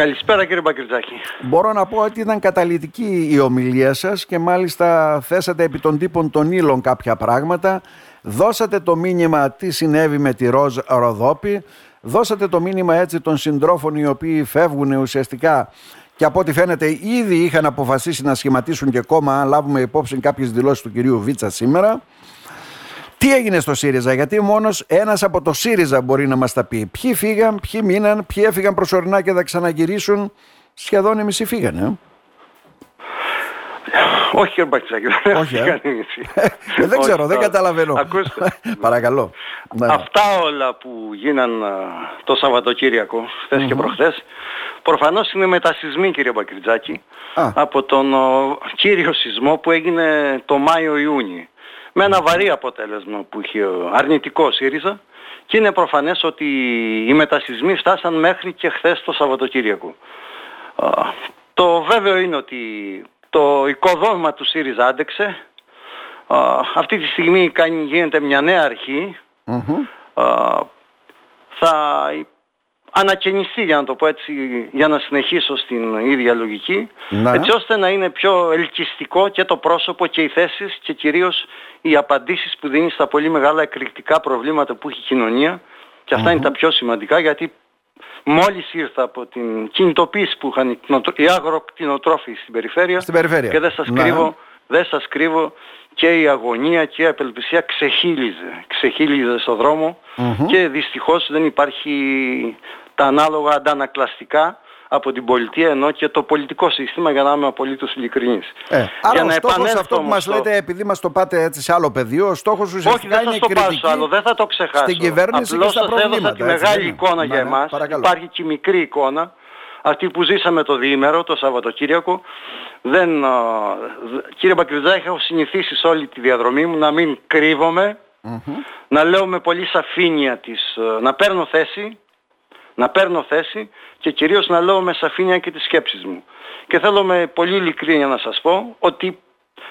Καλησπέρα κύριε Μπακριτζάκη. Μπορώ να πω ότι ήταν καταλητική η ομιλία σας και μάλιστα θέσατε επί των τύπων των ύλων κάποια πράγματα. Δώσατε το μήνυμα τι συνέβη με τη Ροζ Ροδόπη. Δώσατε το μήνυμα έτσι των συντρόφων οι οποίοι φεύγουν ουσιαστικά και από ό,τι φαίνεται ήδη είχαν αποφασίσει να σχηματίσουν και κόμμα αν λάβουμε υπόψη κάποιες δηλώσεις του κυρίου Βίτσα σήμερα. Τι έγινε στο ΣΥΡΙΖΑ, γιατί μόνος ένας από το ΣΥΡΙΖΑ μπορεί να μας τα πει. Ποιοι φύγαν, ποιοι μείναν, ποιοι έφυγαν προσωρινά και θα ξαναγυρίσουν. Σχεδόν οι μισοί φύγανε. Ε. Όχι κύριε Μπακτσάκη, δεν Όχι, ε. ε, δεν ξέρω, δεν καταλαβαίνω. Ακούστε. Παρακαλώ. Ναι. Αυτά όλα που γίναν το Σαββατοκύριακο, χθες και προχθές, προφανώς είναι μετασυσμοί κύριε Μπακριτζάκη, από τον κύριο σεισμό που έγινε το Μάιο-Ιούνιο με ένα βαρύ αποτέλεσμα που είχε αρνητικός ΣΥΡΙΖΑ και είναι προφανές ότι οι μετασυσμοί φτάσαν μέχρι και χθες το Σαββατοκύριακο. Το βέβαιο είναι ότι το οικοδόμημα του ΣΥΡΙΖΑ άντεξε. Αυτή τη στιγμή γίνεται μια νέα Θα ανακαινιστεί για να το πω έτσι, για να συνεχίσω στην ίδια λογική, ναι. έτσι ώστε να είναι πιο ελκυστικό και το πρόσωπο και οι θέσεις και κυρίως οι απαντήσεις που δίνει στα πολύ μεγάλα εκρηκτικά προβλήματα που έχει η κοινωνία και αυτα είναι τα πιο σημαντικά γιατί μόλις ήρθα από την κινητοποίηση που είχαν οι αγροκτηνοτρόφοι στην περιφέρεια, στην περιφέρεια. και δεν σας, ναι. κρύβω, δεν σας κρύβω και η αγωνία και η απελπισία ξεχύλιζε, ξεχύλιζε στο δρομο και δυστυχώς δεν υπάρχει τα ανάλογα αντανακλαστικά από την πολιτεία ενώ και το πολιτικό σύστημα για να είμαι απολύτως ειλικρινής. Ε, άρα για ο να στόχος αυτό που μας λέτε επειδή μας το πάτε έτσι σε άλλο πεδίο, ο στόχος ουσιαστικά Όχι, δεν θα το πάω άλλο, δεν θα το ξεχάσω. Στην κυβέρνηση Απλώς και στα προβλήματα. Απλώς τη μεγάλη εικόνα για ναι, εμάς, υπάρχει και η μικρή εικόνα, αυτή που ζήσαμε το διήμερο, το Σαββατοκύριακο. Δεν, κύριε Μπακριτζάκη, έχω συνηθίσει σε όλη τη διαδρομή μου να μην κρύβομαι, να λέω με πολύ σαφήνεια της, να παίρνω θέση, να παίρνω θέση και κυρίως να λέω με σαφήνεια και τις σκέψεις μου. Και θέλω με πολύ ειλικρίνεια να σας πω ότι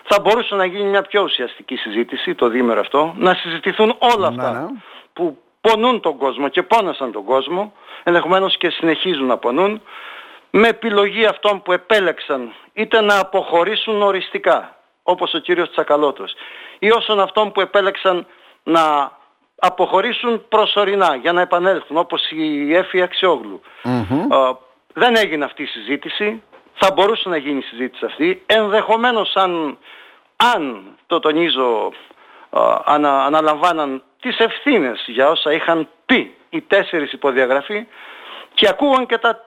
θα μπορούσε να γίνει μια πιο ουσιαστική συζήτηση το δίμερο αυτό, να συζητηθούν όλα αυτά ναι, ναι. που πονούν τον κόσμο και πόνασαν τον κόσμο, ενδεχομένως και συνεχίζουν να πονούν, με επιλογή αυτών που επέλεξαν είτε να αποχωρήσουν οριστικά, όπως ο κύριος Τσακαλώτος, ή όσων αυτών που επέλεξαν να αποχωρήσουν προσωρινά για να επανέλθουν όπως η Έφη αξιογλου δεν έγινε αυτή η συζήτηση. Θα μπορούσε να γίνει η συζήτηση αυτή. Ενδεχομένως αν, αν το τονίζω, ανα, αναλαμβάναν τις ευθύνες για όσα είχαν πει οι τέσσερις υποδιαγραφοί και ακούγαν και τα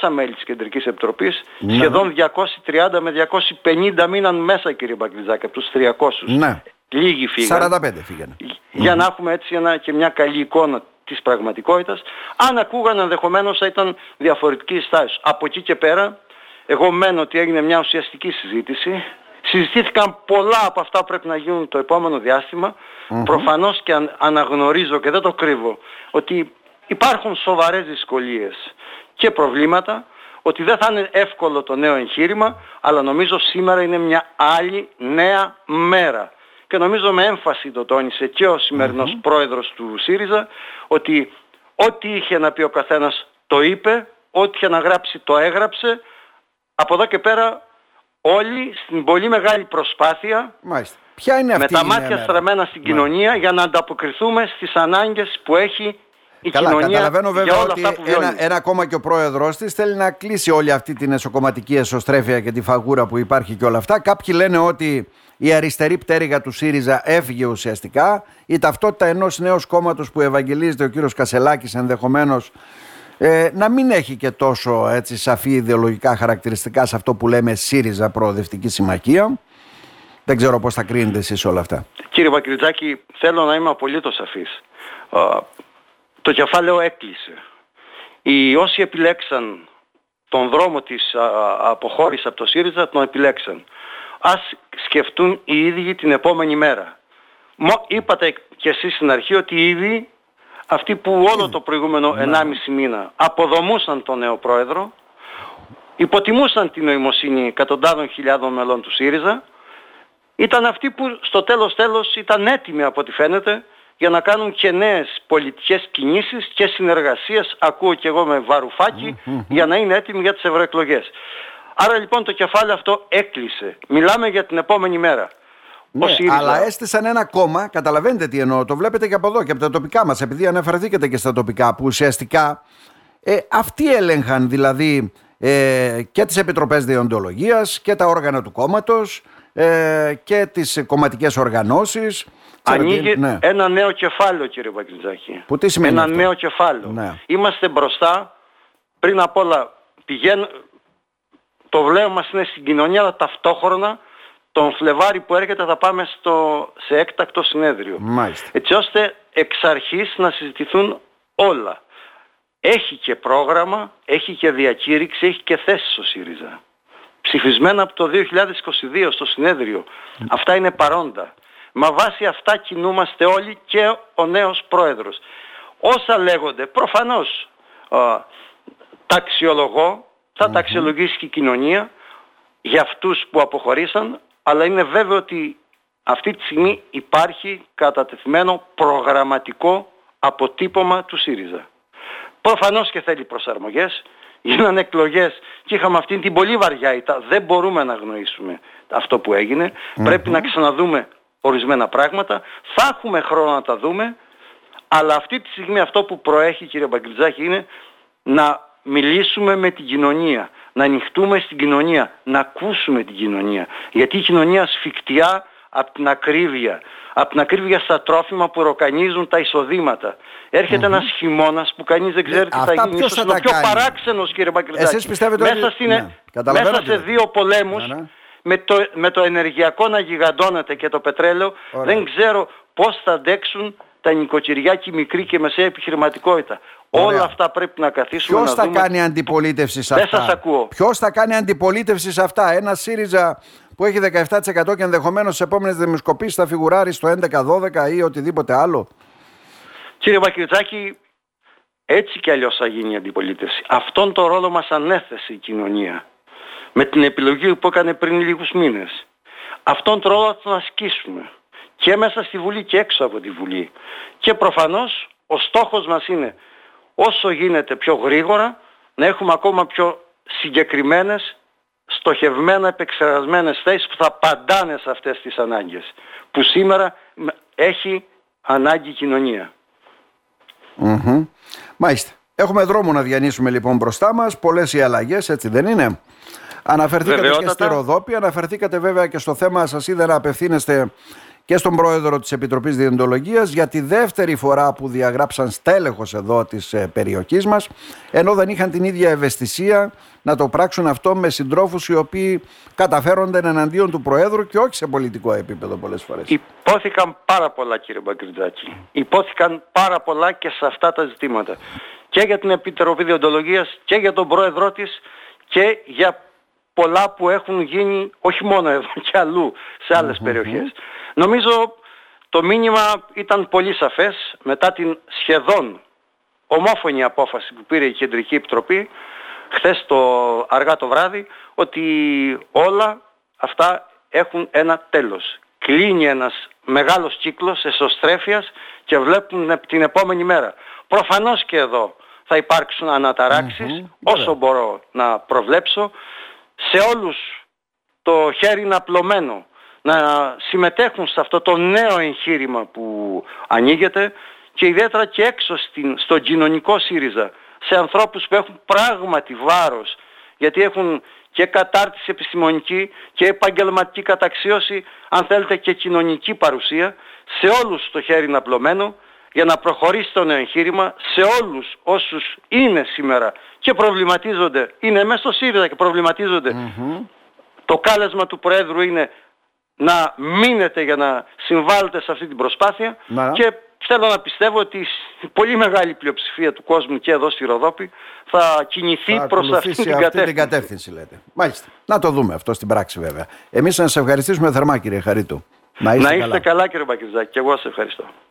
300 μέλη της Κεντρικής Επιτροπής, ναι. σχεδόν 230 με 250 μήναν μέσα κύριε Μπακλιζάκη από τους 300. Ναι. Λίγοι φύγαν. 45 φύγανε. Για να έχουμε έτσι ένα, και μια καλή εικόνα της πραγματικότητας. Αν ακούγαν ενδεχομένως θα ήταν διαφορετική στάση. Από εκεί και πέρα, εγώ μένω ότι έγινε μια ουσιαστική συζήτηση. Συζητήθηκαν πολλά από αυτά που πρέπει να γίνουν το επόμενο διάστημα. Mm-hmm. Προφανώς και αναγνωρίζω και δεν το κρύβω ότι υπάρχουν σοβαρές δυσκολίες και προβλήματα ότι δεν θα είναι εύκολο το νέο εγχείρημα αλλά νομίζω σήμερα είναι μια άλλη νέα μέρα και νομίζω με έμφαση το τόνισε και ο σημερινος πρόεδρος του ΣΥΡΙΖΑ ότι ό,τι είχε να πει ο καθένας το είπε, ό,τι είχε να γράψει το έγραψε. Από εδώ και πέρα όλοι στην πολύ μεγάλη προσπάθεια Ποια είναι αυτή με τα μάτια στραμμένα στην κοινωνία για να ανταποκριθούμε στις ανάγκες που έχει η Καλά, κοινωνία καταλαβαίνω βέβαια για όλα ότι αυτά που ένα, ένα ακόμα και ο πρόεδρος της θέλει να κλείσει όλη αυτή την εσωκομματική εσωστρέφεια και τη φαγούρα που υπάρχει και όλα αυτά. Κάποιοι λένε ότι η αριστερή πτέρυγα του ΣΥΡΙΖΑ έφυγε ουσιαστικά. Η ταυτότητα ενός νέου κόμματος που ευαγγελίζεται ο κύριος Κασελάκης ενδεχομένως ε, να μην έχει και τόσο έτσι, σαφή ιδεολογικά χαρακτηριστικά σε αυτό που λέμε ΣΥΡΙΖΑ προοδευτική συμμαχία. Δεν ξέρω πώς θα κρίνετε εσείς όλα αυτά. Κύριε Βακριτζάκη, θέλω να είμαι απολύτως σαφής. Το κεφάλαιο έκλεισε. Οι όσοι επιλέξαν τον δρόμο της αποχώρησης από το ΣΥΡΙΖΑ τον επιλέξαν ας σκεφτούν οι ίδιοι την επόμενη μέρα. Είπατε και εσείς στην αρχή ότι ήδη αυτοί που όλο το προηγούμενο 1,5 ναι. μήνα αποδομούσαν τον νέο πρόεδρο, υποτιμούσαν την νοημοσύνη εκατοντάδων χιλιάδων μελών του ΣΥΡΙΖΑ, ήταν αυτοί που στο τέλος τέλος ήταν έτοιμοι από ό,τι φαίνεται για να κάνουν και νέες πολιτικές κινήσεις και συνεργασίες, ακούω και εγώ με βαρουφακι για να είναι έτοιμοι για τις ευρωεκλογές. Άρα λοιπόν το κεφάλαιο αυτό έκλεισε. Μιλάμε για την επόμενη μέρα. Ναι, αλλά έστησαν ένα κόμμα, καταλαβαίνετε τι εννοώ, το βλέπετε και από εδώ και από τα τοπικά μας, επειδή αναφερθήκατε και στα τοπικά, που ουσιαστικά ε, αυτοί έλεγχαν δηλαδή ε, και τις επιτροπές διοντολογίας και τα όργανα του κόμματος ε, και τις κομματικές οργανώσεις. Ανοίγει ναι. ένα νέο κεφάλαιο κύριε Βαγγελτζάκη. Που τι σημαίνει Ένα αυτό; νέο κεφάλαιο. Ναι. Είμαστε μπροστά, πριν απ' όλα πηγαίνουν, το βλέμμα μας είναι στην κοινωνία, αλλά ταυτόχρονα τον Φλεβάρι που έρχεται θα πάμε στο, σε έκτακτο συνέδριο. Μάλιστα. Έτσι ώστε εξ αρχής να συζητηθούν όλα. Έχει και πρόγραμμα, έχει και διακήρυξη, έχει και θέσεις ο ΣΥΡΙΖΑ. Ψηφισμένα από το 2022 στο συνέδριο. Αυτά είναι παρόντα. Μα βάσει αυτά κινούμαστε όλοι και ο νέος πρόεδρος. Όσα λέγονται, προφανώς α, τα αξιολογώ, θα τα αξιολογήσει και η κοινωνία για αυτούς που αποχωρήσαν, αλλά είναι βέβαιο ότι αυτή τη στιγμή υπάρχει κατατεθειμένο προγραμματικό αποτύπωμα του ΣΥΡΙΖΑ. Προφανώς και θέλει προσαρμογές, γίνανε εκλογές και είχαμε αυτή την πολύ βαριά ήττα. Δεν μπορούμε να αγνοήσουμε αυτό που εγινε Πρέπει να ξαναδούμε ορισμένα πράγματα. Θα έχουμε χρόνο να τα δούμε, αλλά αυτή τη στιγμή αυτό που προέχει κύριε Μπαγκριτζάκη είναι να μιλήσουμε με την κοινωνία, να ανοιχτούμε στην κοινωνία, να ακούσουμε την κοινωνία. Γιατί η κοινωνία σφιχτιά από την ακρίβεια, από την ακρίβεια στα τρόφιμα που ροκανίζουν τα εισοδήματα. Έρχεται mm-hmm. ένας χειμώνας που κανείς δεν ξέρει τι θα γίνει. Ίσως είναι ο πιο παράξενος κύριε Μπακριτάκη. Εσείς πιστεύετε μέσα, ότι... στην... ναι. μέσα σε δύο πολέμους, ναι, ναι. Με, το, με το ενεργειακό να γιγαντώνεται και το πετρέλαιο, Ωραία. δεν ξέρω πώς θα αντέξουν τα νοικοκυριά και η μικρή και μεσαία επιχειρηματικότητα. Ωραία. Όλα αυτά πρέπει να καθίσουμε Ποιος να θα δούμε. κάνει αντιπολίτευση σε αυτά; Δεν σας ακούω. Ποιος θα κάνει αντιπολίτευση σε αυτά; Ένα ΣΥΡΙΖΑ που έχει 17% και ενδεχομένως στις επόμενες δημοσκοπήσεις θα φιγουράρει στο 11-12 ή οτιδήποτε άλλο; Κύριε Βακυρτζάκη, έτσι κι αλλιώς θα γίνει η αντιπολίτευση. Αυτόν τον ρόλο μας ανέθεσε η κοινωνία. Με την επιλογή που έκανε πριν λίγους μήνες. Αυτόν τον ρόλο θα τον ασκήσουμε. Και μέσα στη Βουλή και έξω από τη Βουλή. Και προφανώς ο στόχος μας είναι όσο γίνεται πιο γρήγορα να έχουμε ακόμα πιο συγκεκριμένες στοχευμένα επεξεργασμένες θέσεις που θα απαντάνε σε αυτές τις ανάγκες που σήμερα έχει ανάγκη η κοινωνία. Mm-hmm. Μάλιστα. Έχουμε δρόμο να διανύσουμε λοιπόν μπροστά μας, πολλές οι αλλαγές, έτσι δεν είναι; Αναφερθήκατε Βεβαιότατα. και στη Ροδόπη, αναφερθήκατε βέβαια και στο θέμα σας είδα να απευθύνεστε και στον πρόεδρο της Επιτροπής Διεντολογίας για τη δεύτερη φορά που διαγράψαν στέλεχος εδώ της ε, περιοχής μας ενώ δεν είχαν την ίδια ευαισθησία να το πράξουν αυτό με συντρόφους οι οποίοι καταφέρονται εναντίον του Προέδρου και όχι σε πολιτικό επίπεδο πολλές φορές. Υπόθηκαν πάρα πολλά κύριε Μπαγκριτζάκη. Υπόθηκαν πάρα πολλά και σε αυτά τα ζητήματα. Και για την Επιτροπή Διοντολογίας και για τον Πρόεδρό της και για πολλά που έχουν γίνει όχι μόνο εδώ και αλλού σε άλλες περιοχές. Νομίζω το μήνυμα ήταν πολύ σαφές μετά την σχεδόν ομόφωνη απόφαση που πήρε η Κεντρική Επιτροπή χθες το αργά το βράδυ ότι όλα αυτά έχουν ένα τέλος. Κλείνει ένας μεγάλος κύκλος εσωστρέφειας και βλέπουν την επόμενη μέρα. Προφανώς και εδώ θα υπάρξουν αναταράξεις όσο μπορώ να προβλέψω. Σε όλους το χέρι είναι απλωμένο. Να συμμετέχουν σε αυτό το νέο εγχείρημα που ανοίγεται και ιδιαίτερα και έξω στην, στο κοινωνικό ΣΥΡΙΖΑ. Σε ανθρώπους που έχουν πράγματι βάρος γιατί έχουν και κατάρτιση επιστημονική και επαγγελματική καταξίωση αν θέλετε και κοινωνική παρουσία σε όλους το χέρι είναι απλωμένο για να προχωρήσει το νέο εγχείρημα σε όλους όσους είναι σήμερα και προβληματίζονται, είναι μέσα στο ΣΥΡΙΖΑ και προβληματίζονται. Το κάλεσμα του Προέδρου είναι να μείνετε για να συμβάλλετε σε αυτή την προσπάθεια Να. και θέλω να πιστεύω ότι η πολύ μεγάλη πλειοψηφία του κόσμου και εδώ στη Ροδόπη θα κινηθεί Θα προς αυτή ακολουθήσει την αυτή κατεύθυνση. την κατεύθυνση λέτε. Μάλιστα. Να το δούμε αυτό στην πράξη βέβαια. Εμείς να σας ευχαριστήσουμε θερμά κύριε Χαρίτου. Να είστε, Να είστε καλά. καλά κύριε Μπακυρζάκη και εγώ σας ευχαριστώ.